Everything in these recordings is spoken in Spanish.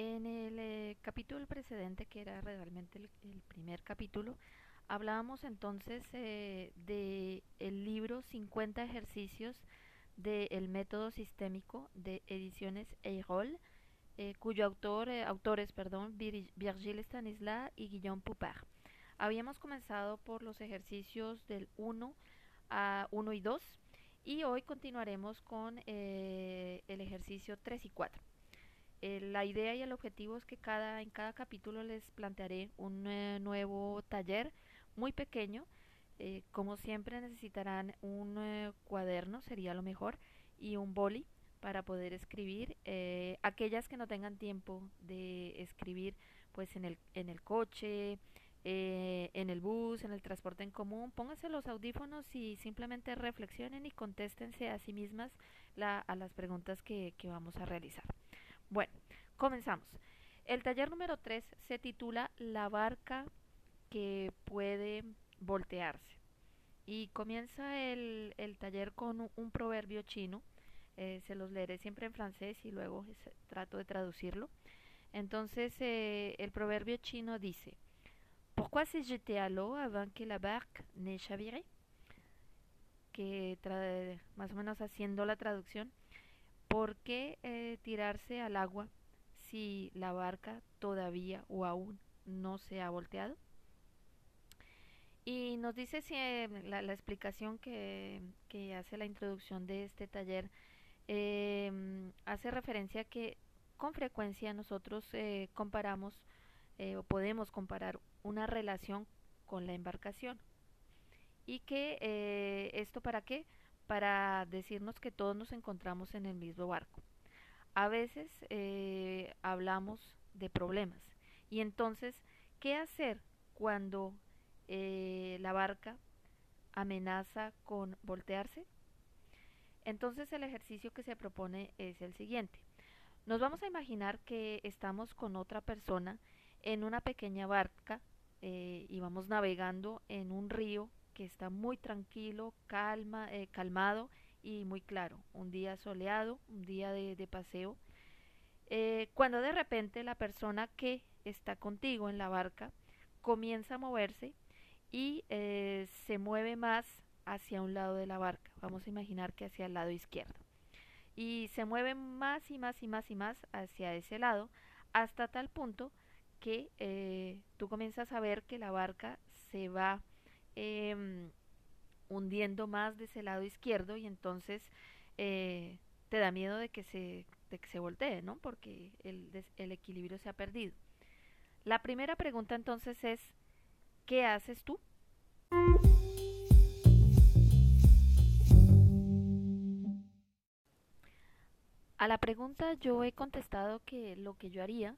En el eh, capítulo precedente, que era realmente el, primer capítulo, hablábamos entonces eh, de el libro 50 ejercicios del método sistémico de ediciones Eyrol, eh, cuyo autor, eh, autores, perdón, Vir Virgile Stanislas y Guillaume Poupard. Habíamos comenzado por los ejercicios del 1 a 1 y 2 y hoy continuaremos con el ejercicio 3 y 4. Eh, la idea y el objetivo es que cada, en cada capítulo les plantearé un eh, nuevo taller muy pequeño. Eh, como siempre necesitarán un eh, cuaderno, sería lo mejor, y un boli para poder escribir. Eh, aquellas que no tengan tiempo de escribir pues en el, en el coche, en el bus, en el transporte en común, pónganse los audífonos y simplemente reflexionen y contéstense a sí mismas la, a las preguntas que, que vamos a realizar. Bueno, comenzamos. El taller número 3 se titula La barca que puede voltearse. Y comienza el, el taller con un, proverbio chino. Eh, se los leeré siempre en francés y luego trato de traducirlo. Entonces, eh, el proverbio chino dice, Pourquoi se jeter à l'eau avant que la barque ne chavire? Que más o menos haciendo la traducción, ¿por qué eh, tirarse al agua si la barca todavía o aún no se ha volteado? Y nos dice si eh, la, explicación que, hace la introducción de este taller eh, hace referencia a que con frecuencia nosotros eh, comparamos o podemos comparar una relación con la embarcación. Y que esto para qué? Para decirnos que todos nos encontramos en el mismo barco. A veces eh, hablamos de problemas. Y entonces, ¿qué hacer cuando eh, la barca amenaza con voltearse? Entonces el ejercicio que se propone es el siguiente. Nos vamos a imaginar que estamos con otra persona en una pequeña barca eh, y vamos navegando en un río que está muy tranquilo, calma, eh, calmado y muy claro. Un día soleado, un día de, paseo. Eh, cuando de repente la persona que está contigo en la barca comienza a moverse y eh, se mueve más hacia un lado de la barca. Vamos a imaginar que hacia el lado izquierdo. Y se mueve más y más y más y más hacia ese lado hasta tal punto que tú comienzas a ver que la barca se va eh, hundiendo más de ese lado izquierdo y entonces eh, te da miedo de que se, de que se voltee, ¿no? Porque el, el equilibrio se ha perdido. La primera pregunta entonces es, ¿qué haces tú? A la pregunta yo he contestado que lo que yo haría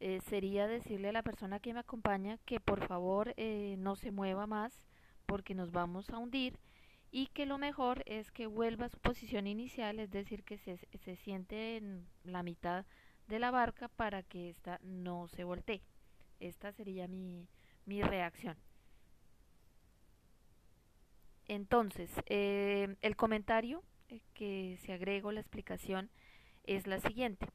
eh, sería decirle a la persona que me acompaña que por favor eh, no se mueva más porque nos vamos a hundir y que lo mejor es que vuelva a su posición inicial, es decir, que se, se siente en la mitad de la barca para que ésta no se voltee. Esta sería mi, mi reacción. Entonces, eh, el comentario eh, que se agregó, la explicación, es la siguiente.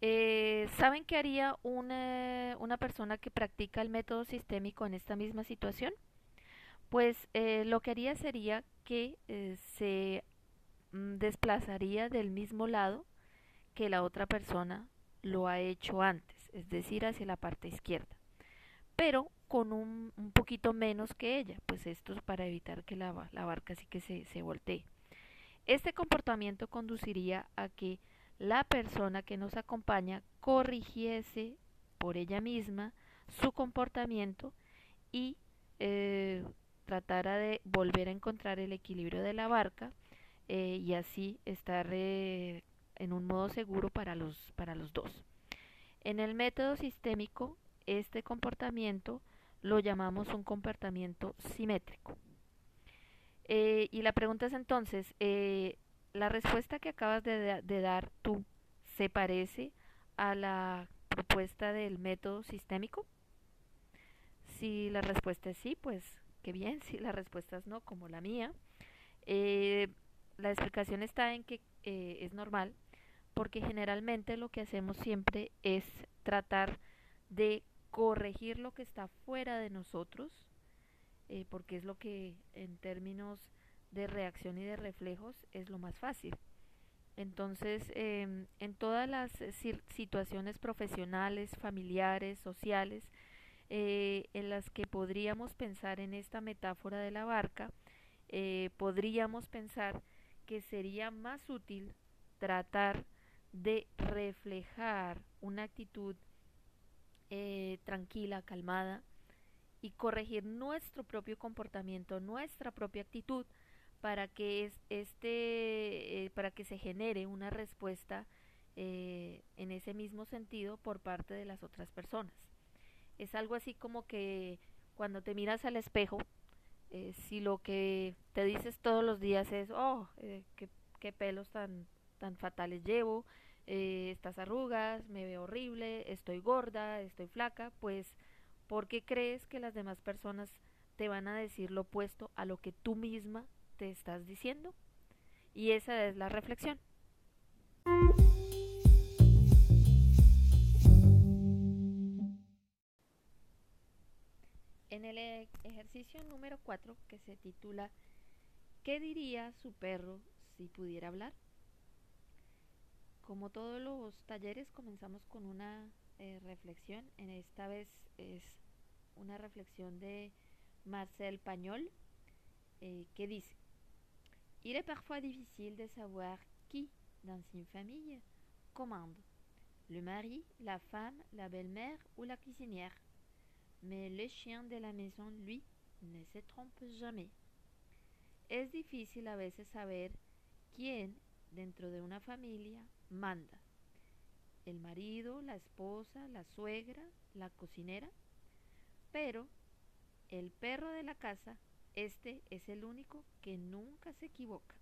Eh, ¿Saben qué haría una, una, persona que practica el método sistémico en esta misma situación? Pues eh, lo que haría sería que eh, se mm, desplazaría del mismo lado que la otra persona lo ha hecho antes, es decir, hacia la parte izquierda, pero con un, un poquito menos que ella, pues esto es para evitar que la, barca sí que se, se voltee. Este comportamiento conduciría a que la persona que nos acompaña corrigiese por ella misma su comportamiento y eh, tratara de volver a encontrar el equilibrio de la barca eh, y así estar eh, en un modo seguro para los, para los dos. En el método sistémico, este comportamiento lo llamamos un comportamiento simétrico. Eh, y la pregunta es entonces, ¿la respuesta que acabas de, dar tú se parece a la propuesta del método sistémico? Si la respuesta es sí, pues qué bien. Si la respuesta es no, como la mía, eh, la explicación está en que eh, es normal porque generalmente lo que hacemos siempre es tratar de corregir lo que está fuera de nosotros, eh, porque es lo que en términos de reacción y de reflejos es lo más fácil. Entonces, em, en todas las situaciones profesionales, familiares, sociales, eh, en las que podríamos pensar en esta metáfora de la barca, eh, podríamos pensar que sería más útil tratar de reflejar una actitud eh, tranquila, calmada y corregir nuestro propio comportamiento, nuestra propia actitud para que es, este, para que se genere una respuesta en ese mismo sentido por parte de las otras personas. Es algo así como que cuando te miras al espejo, eh, si lo que te dices todos los días es, oh, eh, qué, pelos tan, tan fatales llevo, eh, estas arrugas, me veo horrible, estoy gorda, estoy flaca, pues, ¿por qué crees que las demás personas te van a decir lo opuesto a lo que tú misma te estás diciendo? Y esa es la reflexión. En el e-, ejercicio número 4, que se titula ¿Qué diría su perro si pudiera hablar? Como todos los talleres, comenzamos con una eh, reflexión. En esta vez es una reflexión de Marcel Pagnol, eh, que dice Il est parfois difficile de savoir qui, dans une famille, commande le mari, la femme, la belle-mère ou la cuisinière. Mais le chien de la maison, lui, ne se trompe jamais. Es difícil a veces saber quién dentro de una familia manda. El marido, la esposa, la suegra, la cocinera. Pero el perro de la casa, este es el único que nunca se equivoca.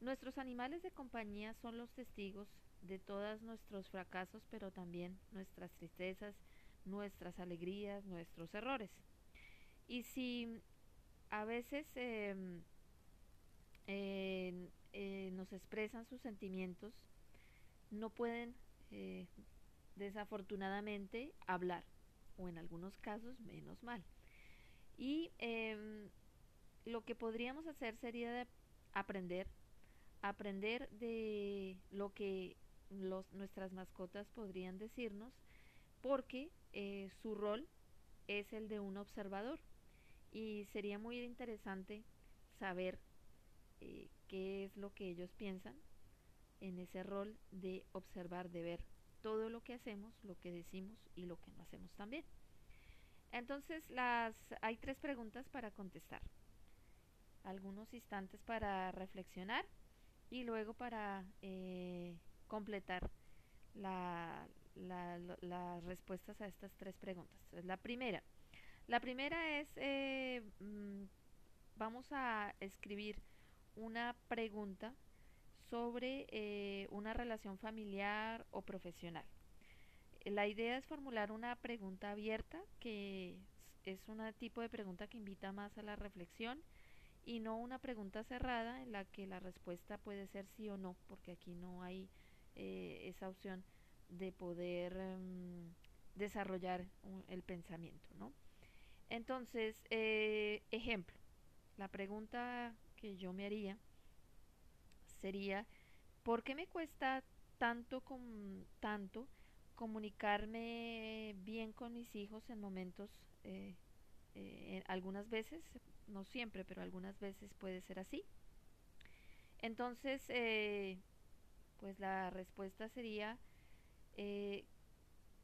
Nuestros animales de compañía son los testigos de todos nuestros fracasos, pero también nuestras tristezas nuestras alegrías, nuestros errores. Y si a veces em, eh, nos expresan sus sentimientos, no pueden eh, desafortunadamente hablar, o en algunos casos menos mal. Y em, lo que podríamos hacer sería de aprender, aprender de lo que nuestras mascotas podrían decirnos, porque eh, su rol es el de un observador y sería muy interesante saber eh, qué es lo que ellos piensan en ese rol de observar, de ver todo lo que hacemos, lo que decimos y lo que no hacemos también. Entonces las hay tres preguntas para contestar, algunos instantes para reflexionar y luego para eh, completar la, las respuestas a estas tres preguntas. La primera, la primera es, eh, mm, vamos a escribir una pregunta sobre eh, una relación familiar o profesional. La idea es formular una pregunta abierta, que es un tipo de pregunta que invita más a la reflexión y no una pregunta cerrada en la que la respuesta puede ser sí o no, porque aquí no hay eh, esa opción de poder em, desarrollar el pensamiento, ¿no? Entonces, eh, ejemplo, la pregunta que yo me haría sería, ¿por qué me cuesta tanto, tanto comunicarme bien con mis hijos en momentos, eh, eh, algunas veces, no siempre, pero algunas veces puede ser así? Entonces, pues la respuesta sería, eh,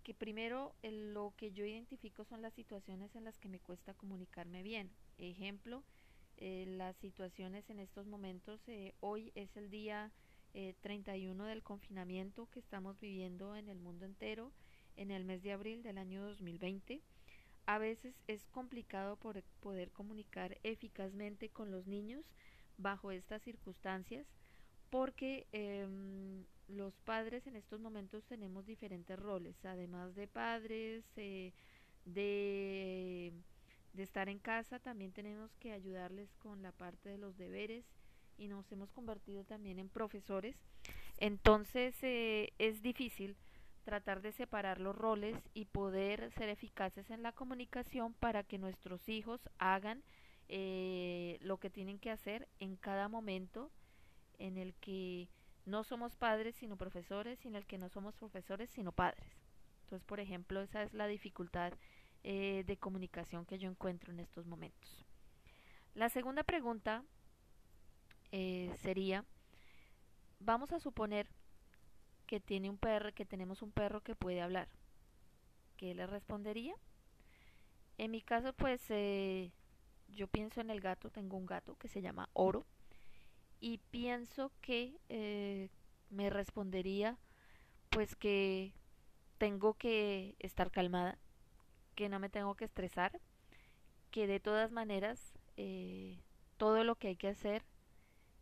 que primero lo que yo identifico son las situaciones en las que me cuesta comunicarme bien. Ejemplo, eh, las situaciones en estos momentos, eh, hoy es el día 31 del confinamiento que estamos viviendo en el mundo entero en el mes de abril del año 2020. A veces es complicado por poder comunicar eficazmente con los niños bajo estas circunstancias porque em, los padres en estos momentos tenemos diferentes roles, además de padres, eh, de, de, estar en casa, también tenemos que ayudarles con la parte de los deberes y nos hemos convertido también en profesores. Entonces eh, es difícil tratar de separar los roles y poder ser eficaces en la comunicación para que nuestros hijos hagan eh, lo que tienen que hacer en cada momento en el que no somos padres sino profesores y en el que no somos profesores sino padres. Entonces, por ejemplo, esa es la dificultad eh, de comunicación que yo encuentro en estos momentos. La segunda pregunta eh, sería, vamos a suponer que tiene un perro, que tenemos un perro que puede hablar. ¿Qué le respondería? En mi caso, pues eh, yo pienso en el gato, tengo un gato que se llama Oro y pienso que eh, me respondería pues que tengo que estar calmada, que no me tengo que estresar, que de todas maneras eh, todo lo que hay que hacer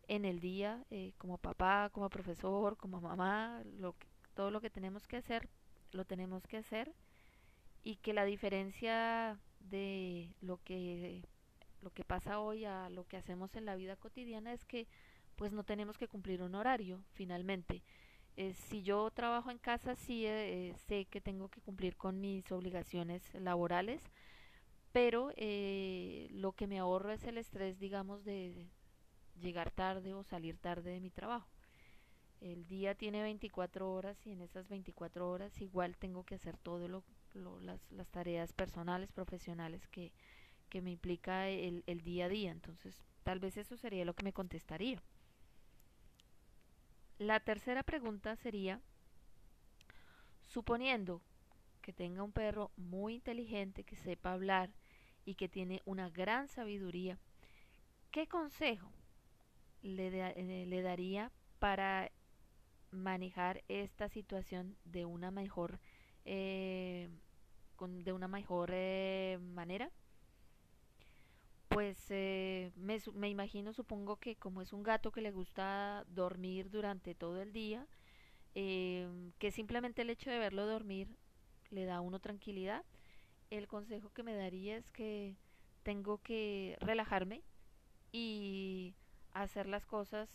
en el día, eh, como papá, como profesor, como mamá, lo todo lo que tenemos que hacer, lo tenemos que hacer y que la diferencia de lo que lo que pasa hoy a lo que hacemos en la vida cotidiana es que pues no tenemos que cumplir un horario finalmente. Eh, si yo trabajo en casa sí eh, sé que tengo que cumplir con mis obligaciones laborales, pero lo que me ahorro es el estrés digamos de, llegar tarde o salir tarde de mi trabajo. El día tiene 24 horas y en esas 24 horas igual tengo que hacer todo lo, las, las, tareas personales, profesionales que, que me implica el, el día a día. Entonces, tal vez eso sería lo que me contestaría. La tercera pregunta sería, suponiendo que tenga un perro muy inteligente, que sepa hablar y que tiene una gran sabiduría, ¿qué consejo le, eh, daría para manejar esta situación de una mejor eh, de una mejor eh, manera pues me, me, imagino supongo que como es un gato que le gusta dormir durante todo el día que simplemente el hecho de verlo dormir le da a uno tranquilidad el consejo que me daría es que tengo que relajarme y hacer las cosas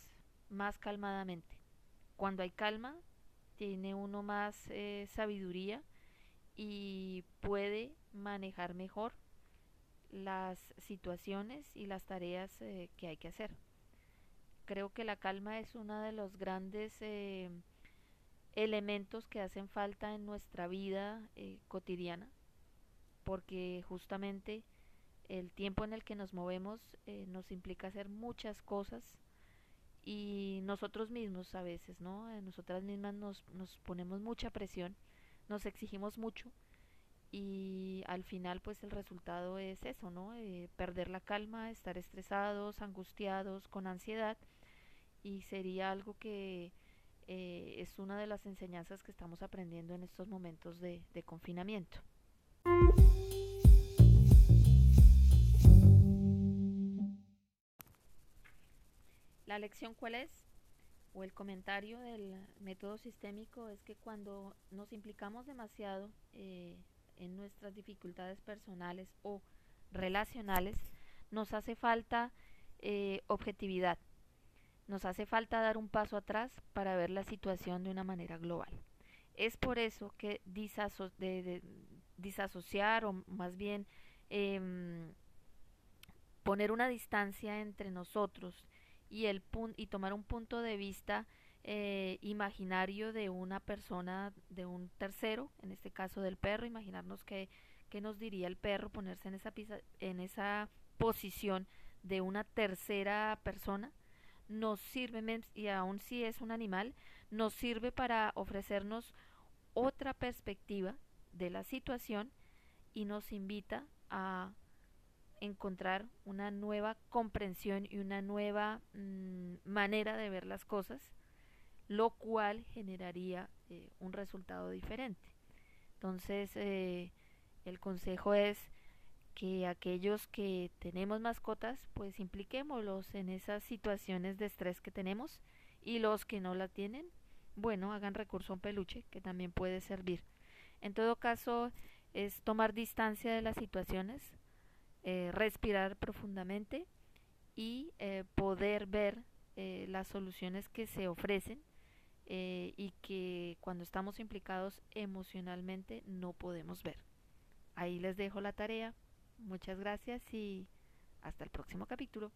más calmadamente. Cuando hay calma, tiene uno más eh, sabiduría y puede manejar mejor las situaciones y las tareas eh, que hay que hacer. Creo que la calma es uno de los grandes eh, elementos que hacen falta en nuestra vida cotidiana, porque justamente el tiempo en el que nos movemos eh, nos implica hacer muchas cosas y nosotros mismos a veces, ¿no? Eh, nosotras mismas nos, nos ponemos mucha presión, nos exigimos mucho y al final pues el resultado es eso, ¿no? Eh, perder la calma, estar estresados, angustiados, con ansiedad y sería algo que es una de las enseñanzas que estamos aprendiendo en estos momentos de confinamiento. La lección cuál es? O el comentario del método sistémico es que cuando nos implicamos demasiado eh, en nuestras dificultades personales o relacionales, nos hace falta eh, objetividad, nos hace falta dar un paso atrás para ver la situación de una manera global. Es por eso que de, disasociar o más bien em, poner una distancia entre nosotros y, el y tomar un punto de vista eh, imaginario de una persona, de un tercero, en este caso del perro, imaginarnos qué, nos diría el perro, ponerse en esa, en esa posición de una tercera persona, nos sirve, y aun si es un animal, nos sirve para ofrecernos otra perspectiva de la situación y nos invita a encontrar una nueva comprensión y una nueva mm, manera de ver las cosas, lo cual generaría eh, un resultado diferente. Entonces, eh, el consejo es que aquellos que tenemos mascotas, pues impliquémoslos en esas situaciones de estrés que tenemos y los que no la tienen, bueno, hagan recurso a un peluche que también puede servir. En todo caso, es tomar distancia de las situaciones, eh, respirar profundamente y poder ver las soluciones que se ofrecen eh, y que cuando estamos implicados emocionalmente no podemos ver. Ahí les dejo la tarea. Muchas gracias y hasta el próximo capítulo.